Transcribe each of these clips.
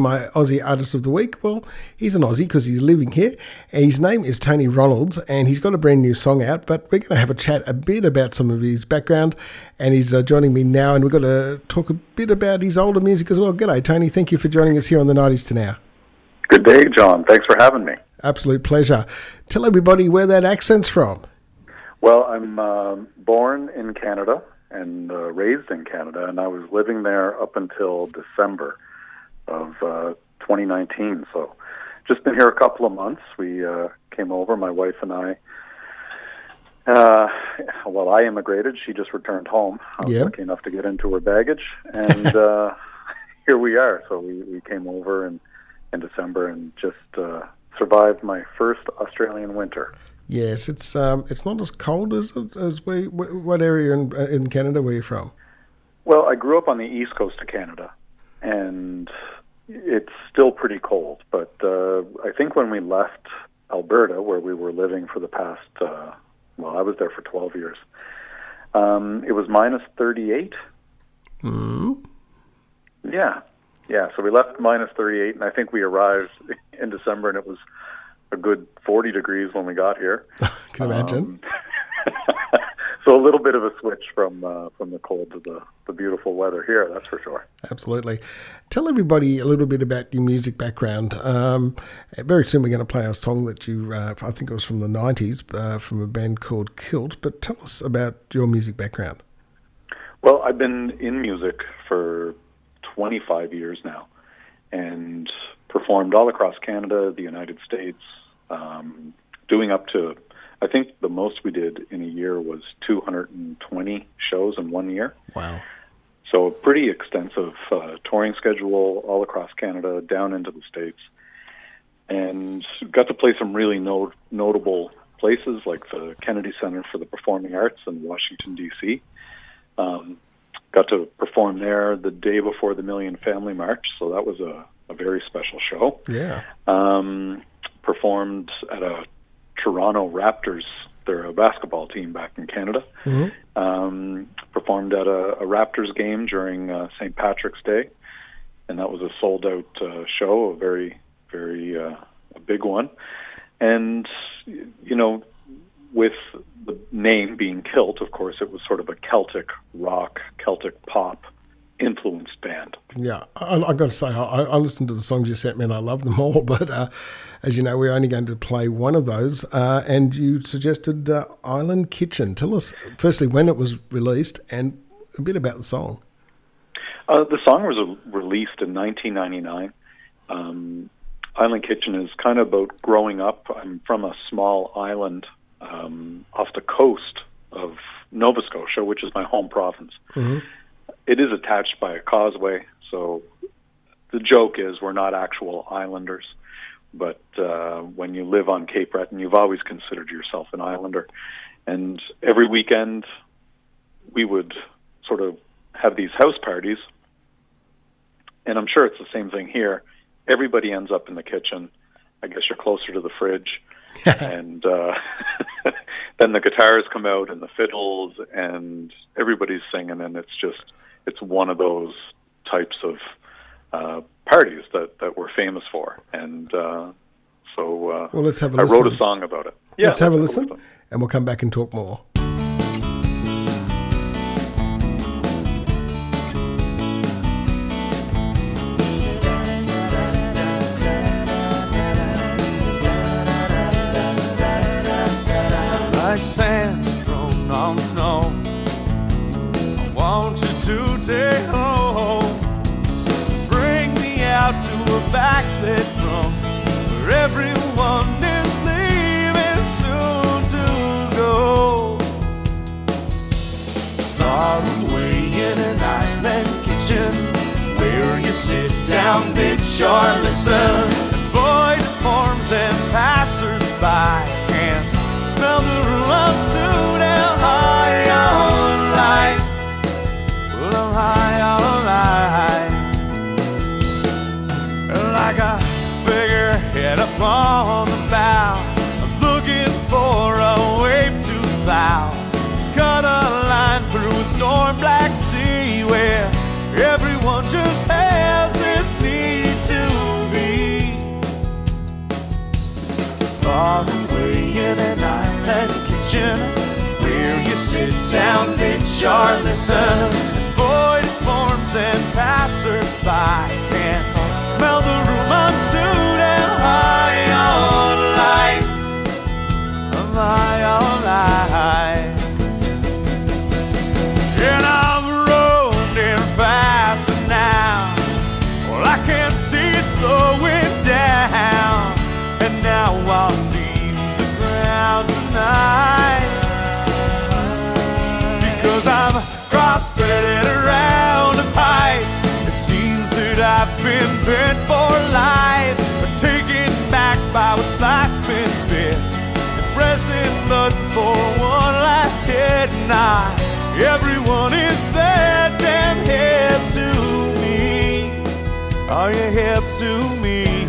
my Aussie Artist of the Week. Well, he's an Aussie because he's living here. His name is Tony Ronalds, and he's got a brand new song out. But we're going to have a chat a bit about some of his background, and he's uh, joining me now, and we're going to talk a bit about his older music as well. G'day, Tony. Thank you for joining us here on the 90s to now. Good day, John. Thanks for having me. Absolute pleasure. Tell everybody where that accent's from. Well, I'm uh, born in Canada and uh, raised in Canada, and I was living there up until December of uh, 2019. So just been here a couple of months. We uh, came over, my wife and I. Uh, well, I immigrated. She just returned home. I was yep. lucky enough to get into her baggage, and uh, here we are. So we, we came over in, in December and just uh, survived my first Australian winter. Yes, it's um, it's not as cold as as we. What area in in Canada were you from? Well, I grew up on the east coast of Canada, and it's still pretty cold, but uh, I think when we left Alberta, where we were living for the past, uh, well, I was there for 12 years, um, it was minus 38. Mm-hmm. Yeah. Yeah. So we left minus 38, and I think we arrived in December, and it was a good 40 degrees when we got here. Can you imagine. So a little bit of a switch from uh, from the cold to the, the beautiful weather here. That's for sure. Absolutely. Tell everybody a little bit about your music background. Um, very soon we're going to play a song that you, uh, I think it was from the '90s, uh, from a band called Kilt. But tell us about your music background. Well, I've been in music for 25 years now, and performed all across Canada, the United States, um, doing up to I think the most we did in a year was 220 shows in one year. Wow. So a pretty extensive uh, touring schedule all across Canada, down into the states, and got to play some really not- notable places like the Kennedy Center for the Performing Arts in Washington D.C. Um, got to perform there the day before the Million Family March, so that was a, a very special show. Yeah. Um, performed at a Toronto Raptors. They're a basketball team back in Canada. Mm-hmm. Um, performed at a, a Raptors game during uh, St. Patrick's Day, and that was a sold out uh, show, a very, very uh, a big one. And you know, with the name being Kilt, of course, it was sort of a Celtic rock, Celtic pop influenced band. Yeah, I, I got to say, I, I, listened to the songs you sent me and I love them all. But uh, as you know, we're only going to play one of those. Uh, and you suggested uh, Island Kitchen. Tell us, firstly, when it was released and a bit about the song. Uh, the song was released in 1999. Um, Island Kitchen is kind of about growing up. I'm from a small island um, off the coast of Nova Scotia, which is my home province. Mm-hmm it is attached by a causeway, so the joke is we're not actual islanders. But uh, when you live on Cape Breton, you've always considered yourself an islander. And every weekend, we would sort of have these house parties. And I'm sure it's the same thing here. Everybody ends up in the kitchen. I guess you're closer to the fridge. and uh, then the guitars come out and the fiddles, and everybody's singing, and it's just it's one of those types of uh, parties that, that we're famous for. And uh, so uh, well, let's have a I listen. wrote a song about it. Yeah, let's have a listen, and we'll come back and talk more. Sit down, bitch, or listen. Island kitchen where you sit down, bitch, or listen. Void forms and passers-by can smell the room I'm too damn high on life. I'm high on life. And I'm running faster now. Well, I can see it slowing tonight. Because I'm cross-threaded around a pipe. It seems that I've been bent for life. But taken back by what's last been bit. And pressing buttons for one last hit. Nah, everyone is there damn hip to me. Are you hip to me?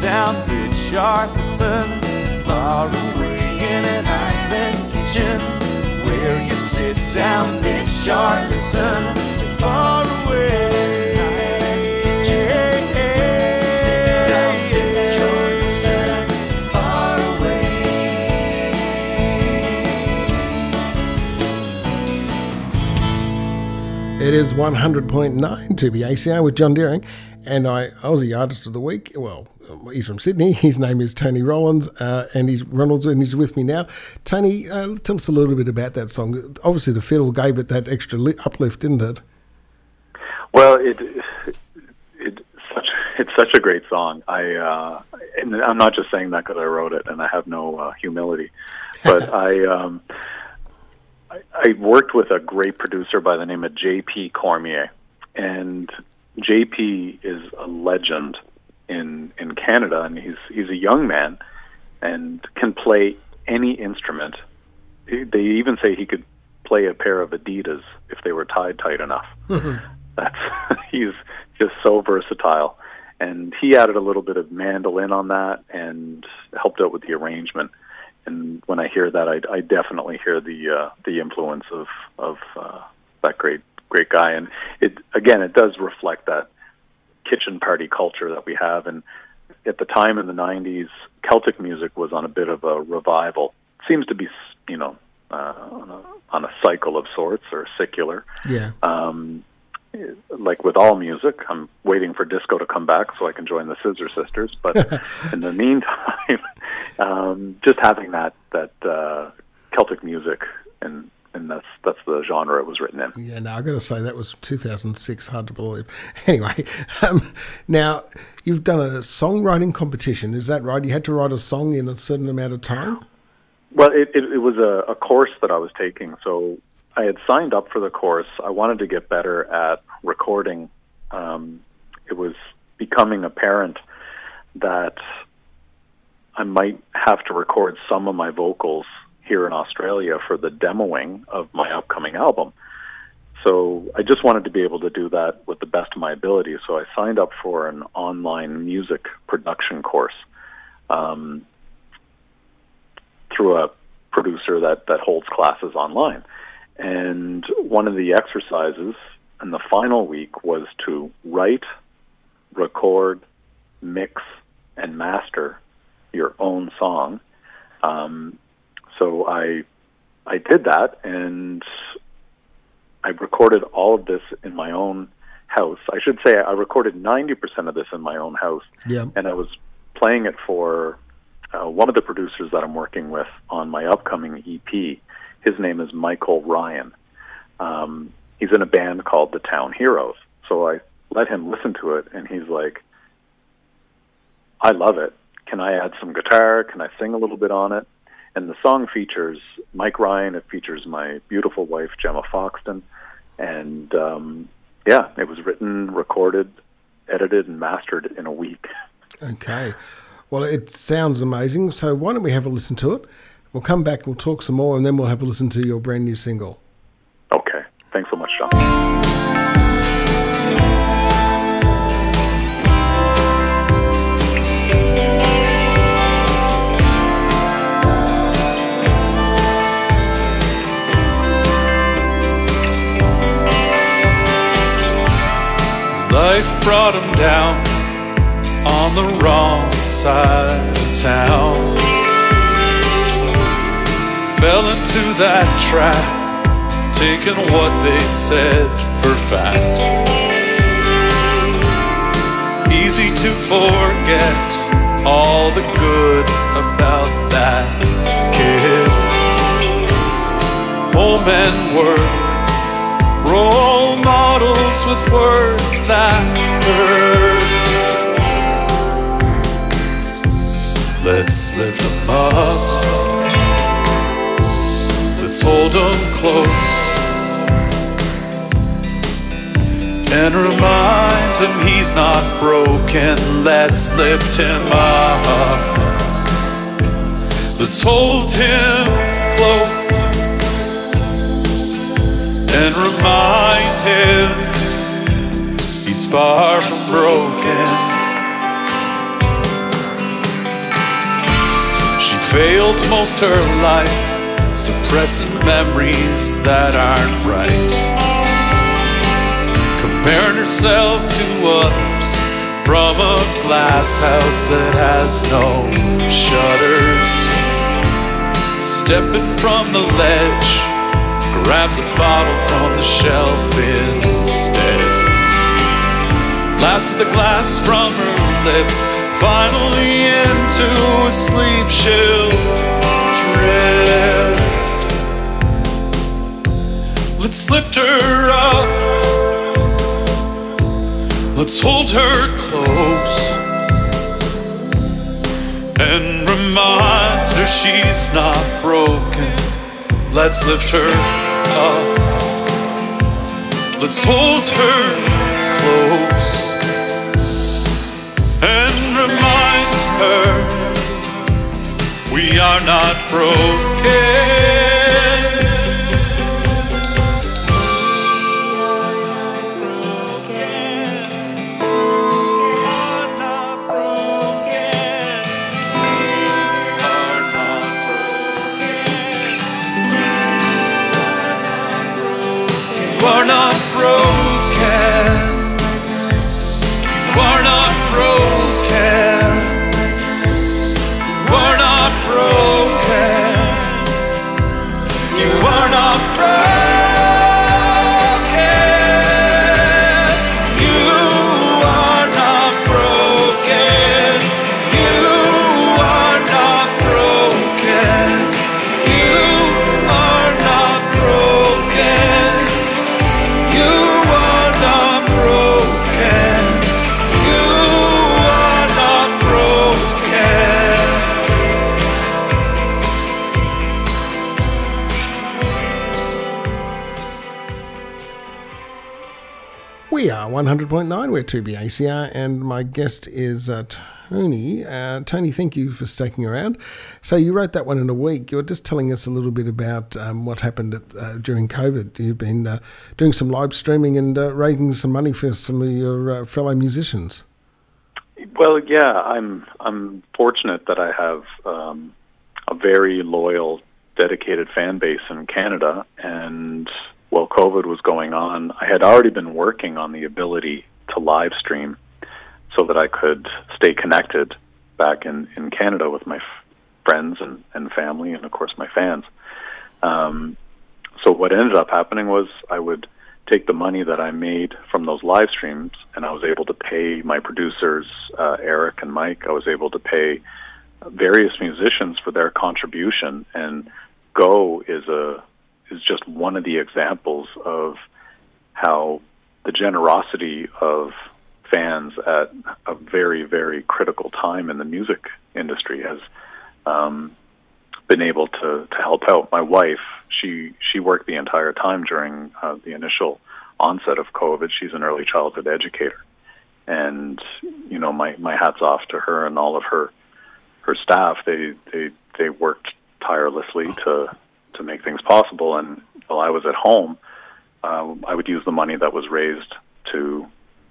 Down, bitch, sharp listen. Far away in an island kitchen where you sit down, bitch, sharp listen. Far away. It is 100.9 2BACR with John Deering, and I was the Artist of the Week. Well, he's from Sydney. His name is Tony Rollins, uh, and he's Reynolds, and he's with me now. Tony, uh, tell us a little bit about that song. Obviously, the fiddle gave it that extra li- uplift, didn't it? Well, it it such it's such a great song. I uh, and I'm not just saying that because I wrote it, and I have no uh, humility, but I um, I, I worked with a great producer by the name of J.P. Cormier, and J.P. is a legend in in Canada, and he's he's a young man and can play any instrument. They even say he could play a pair of Adidas if they were tied tight enough. That's he's just so versatile, and he added a little bit of mandolin on that and helped out with the arrangement. And when I hear that, I, I definitely hear the uh, the influence of of uh, that great great guy. And it again, it does reflect that kitchen party culture that we have. And at the time in the '90s, Celtic music was on a bit of a revival. Seems to be, you know, uh, on, a, on a cycle of sorts or secular Yeah. um, like with all music, I'm waiting for disco to come back so I can join the Scissor Sisters. But in the meantime, um, just having that that uh, Celtic music and and that's that's the genre it was written in. Yeah, no, I've got to say that was 2006. Hard to believe. Anyway, um, now you've done a songwriting competition. Is that right? You had to write a song in a certain amount of time. Well, it, it, it was a, a course that I was taking, so I had signed up for the course. I wanted to get better at recording. Um, it was becoming apparent that I might have to record some of my vocals here in Australia for the demoing of my upcoming album. So I just wanted to be able to do that with the best of my ability. So I signed up for an online music production course. Um, through a producer that that holds classes online. And one of the exercises in the final week was to write, record, mix, and master your own song. Um, so I I did that, and I recorded all of this in my own house. I should say I recorded ninety percent of this in my own house Yeah. and I was playing it for uh, one of the producers that I'm working with on my upcoming EP. His name is Michael Ryan. Um, he's in a band called the Town Heroes. So I let him listen to it, and he's like, "I love it. Can I add some guitar? Can I sing a little bit on it?" And the song features Mike Ryan. It features my beautiful wife Gemma Foxton, and um, yeah, it was written, recorded, edited, and mastered in a week. Okay. Well, it sounds amazing. So why don't we have a listen to it? We'll come back, we'll talk some more, and then we'll have a listen to your brand new single. Okay. Thanks so much, John. Life brought him down on the wrong side of town. Fell into that trap, taking what they said for fact. Easy to forget all the good about that kid. Home and work role models with words that hurt. Let's lift them up. Let's hold them close. And remind him he's not broken. Let's lift him up. Let's hold him close and remind him he's far from broken. She failed most her life, suppressing memories that aren't right. Comparing herself to others from a glass house that has no shutters. Stepping from the ledge grabs a bottle from the shelf instead. Last the glass from her lips, finally into a sleep she'll dread. Let's lift her up. Let's hold her close and remind her she's not broken. Let's lift her up. Let's hold her close and remind her we are not broken. 100.9. We're 2BACR, and my guest is uh, Tony. Uh, Tony, thank you for sticking around. So, you wrote that one in a week. You're just telling us a little bit about um, what happened at, uh, during COVID. You've been uh, doing some live streaming and uh, raising some money for some of your uh, fellow musicians. Well, yeah, I'm I'm fortunate that I have um, a very loyal, dedicated fan base in Canada, and while COVID was going on, I had already been working on the ability to live stream so that I could stay connected back in in Canada with my f- friends and and family, and of course my fans. Um, so what ended up happening was I would take the money that I made from those live streams, and I was able to pay my producers, uh, Eric and Mike. I was able to pay various musicians for their contribution, and Go is a is just one of the examples of how the generosity of fans at a very very critical time in the music industry has um, been able to to help out. My wife, she she worked the entire time during uh, the initial onset of COVID. She's an early childhood educator, and you know my my hats off to her and all of her her staff. They they they worked tirelessly to to make things possible. And while I was at home, uh, I would use the money that was raised to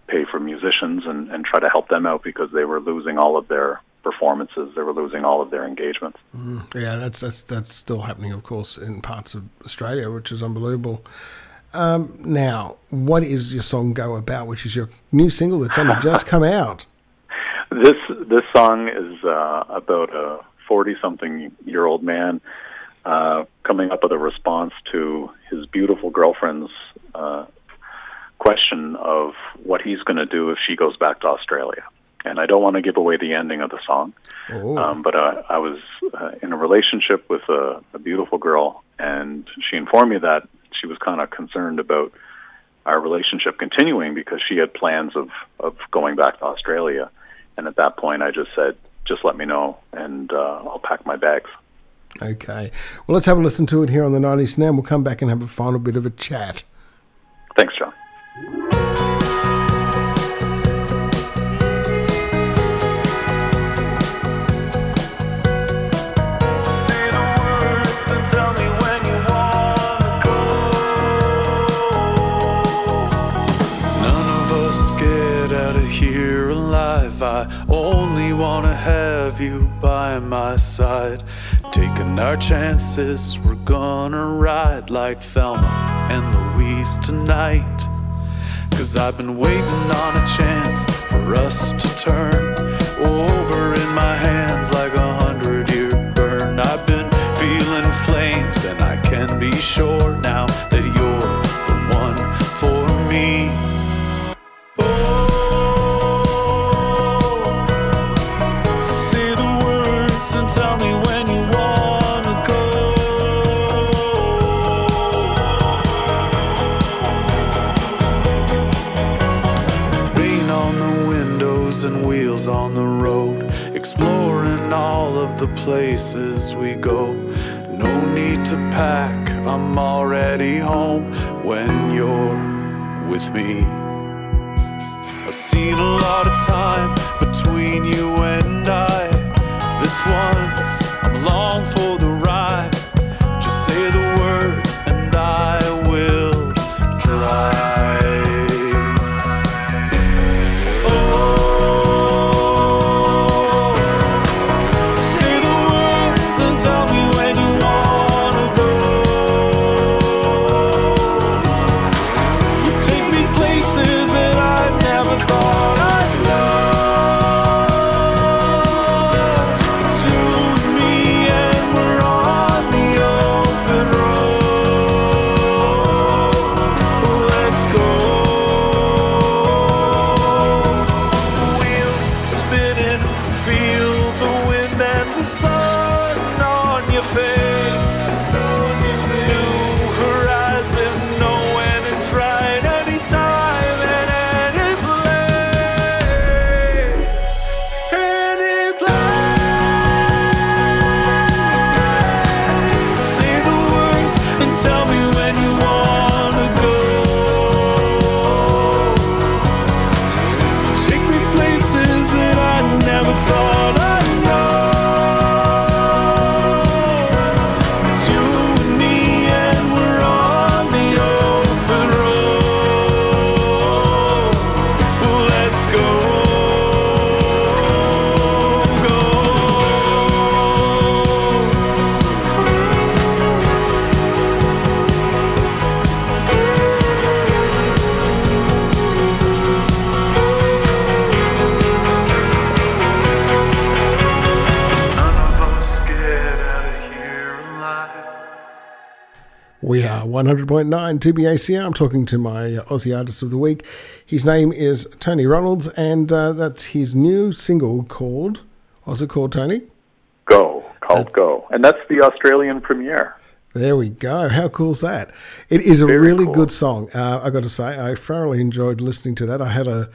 pay for musicians and, and try to help them out because they were losing all of their performances. They were losing all of their engagements. Mm, yeah, that's that's that's still happening, of course, in parts of Australia, which is unbelievable. Um, now, what is your song "Go About," which is your new single that's only just come out? This this song is uh, about a forty-something year old man uh, coming up with a response to his beautiful girlfriend's uh, question of what he's going to do if she goes back to Australia. And I don't want to give away the ending of the song, um, but uh, I was uh, in a relationship with a, a beautiful girl, and she informed me that she was kind of concerned about our relationship continuing because she had plans of of going back to Australia. And at that point, I just said, "Just let me know, and uh, I'll pack my bags." Okay. Well, let's have a listen to it here on the 90s now, and we'll come back and have a final bit of a chat. Thanks, John. Say the words and tell me when you wanna go. None of us get out of here alive. I only wanna have you by my side. Taking our chances, we're gonna ride like Thelma and Louise tonight. Cause I've been waiting on a chance for us to turn over in my hands like places we go. No need to pack, I'm already home when you're with me. I've seen a lot of time between you and I. This one's, I'm along for 100.9 2BACR. I'm talking to my uh, Aussie Artist of the Week. His name is Tony Ronalds, and uh, that's his new single called. What's it called, Tony? Go, called Go, and that's the Australian premiere. There we go. How cool's that? It is a Very really cool. good song. Uh, I got to say, I thoroughly enjoyed listening to that. I had a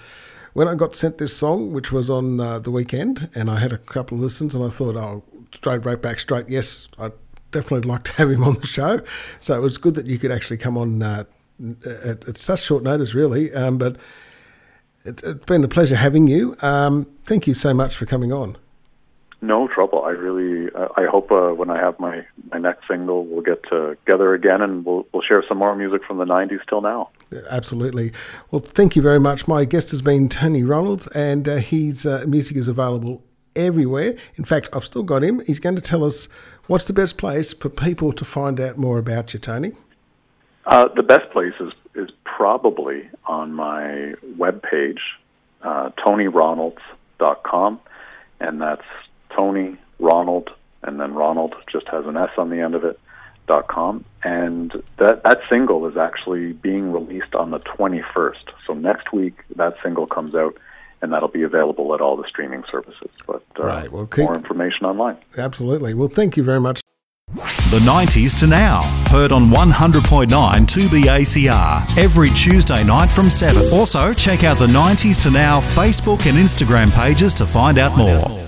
when I got sent this song, which was on uh, the weekend, and I had a couple of listens, and I thought, oh, straight right back, straight. Yes, I'd definitely like to have him on the show. So it was good that you could actually come on uh, at, at such short notice, really. Um, but it, it's been a pleasure having you. Um, thank you so much for coming on. No trouble. I really I hope uh, when I have my, my next single, we'll get together again and we'll, we'll share some more music from the 90s till now. Absolutely. Well, thank you very much. My guest has been Tony Ronalds, and uh, his uh, music is available everywhere. In fact, I've still got him. He's going to tell us what's the best place for people to find out more about you, Tony. Uh, the best place is, is probably on my webpage, uh, tonyronalds.com, and that's Tony Ronald, and then Ronald just has an S on the end of it. Dot com and that that single is actually being released on the 21st so next week that single comes out and that'll be available at all the streaming services but uh, right. well, keep... more information online absolutely well thank you very much the 90s to now. Heard on 100.9 2BACR every Tuesday night from 7. Also, check out the 90s to now Facebook and Instagram pages to find out more.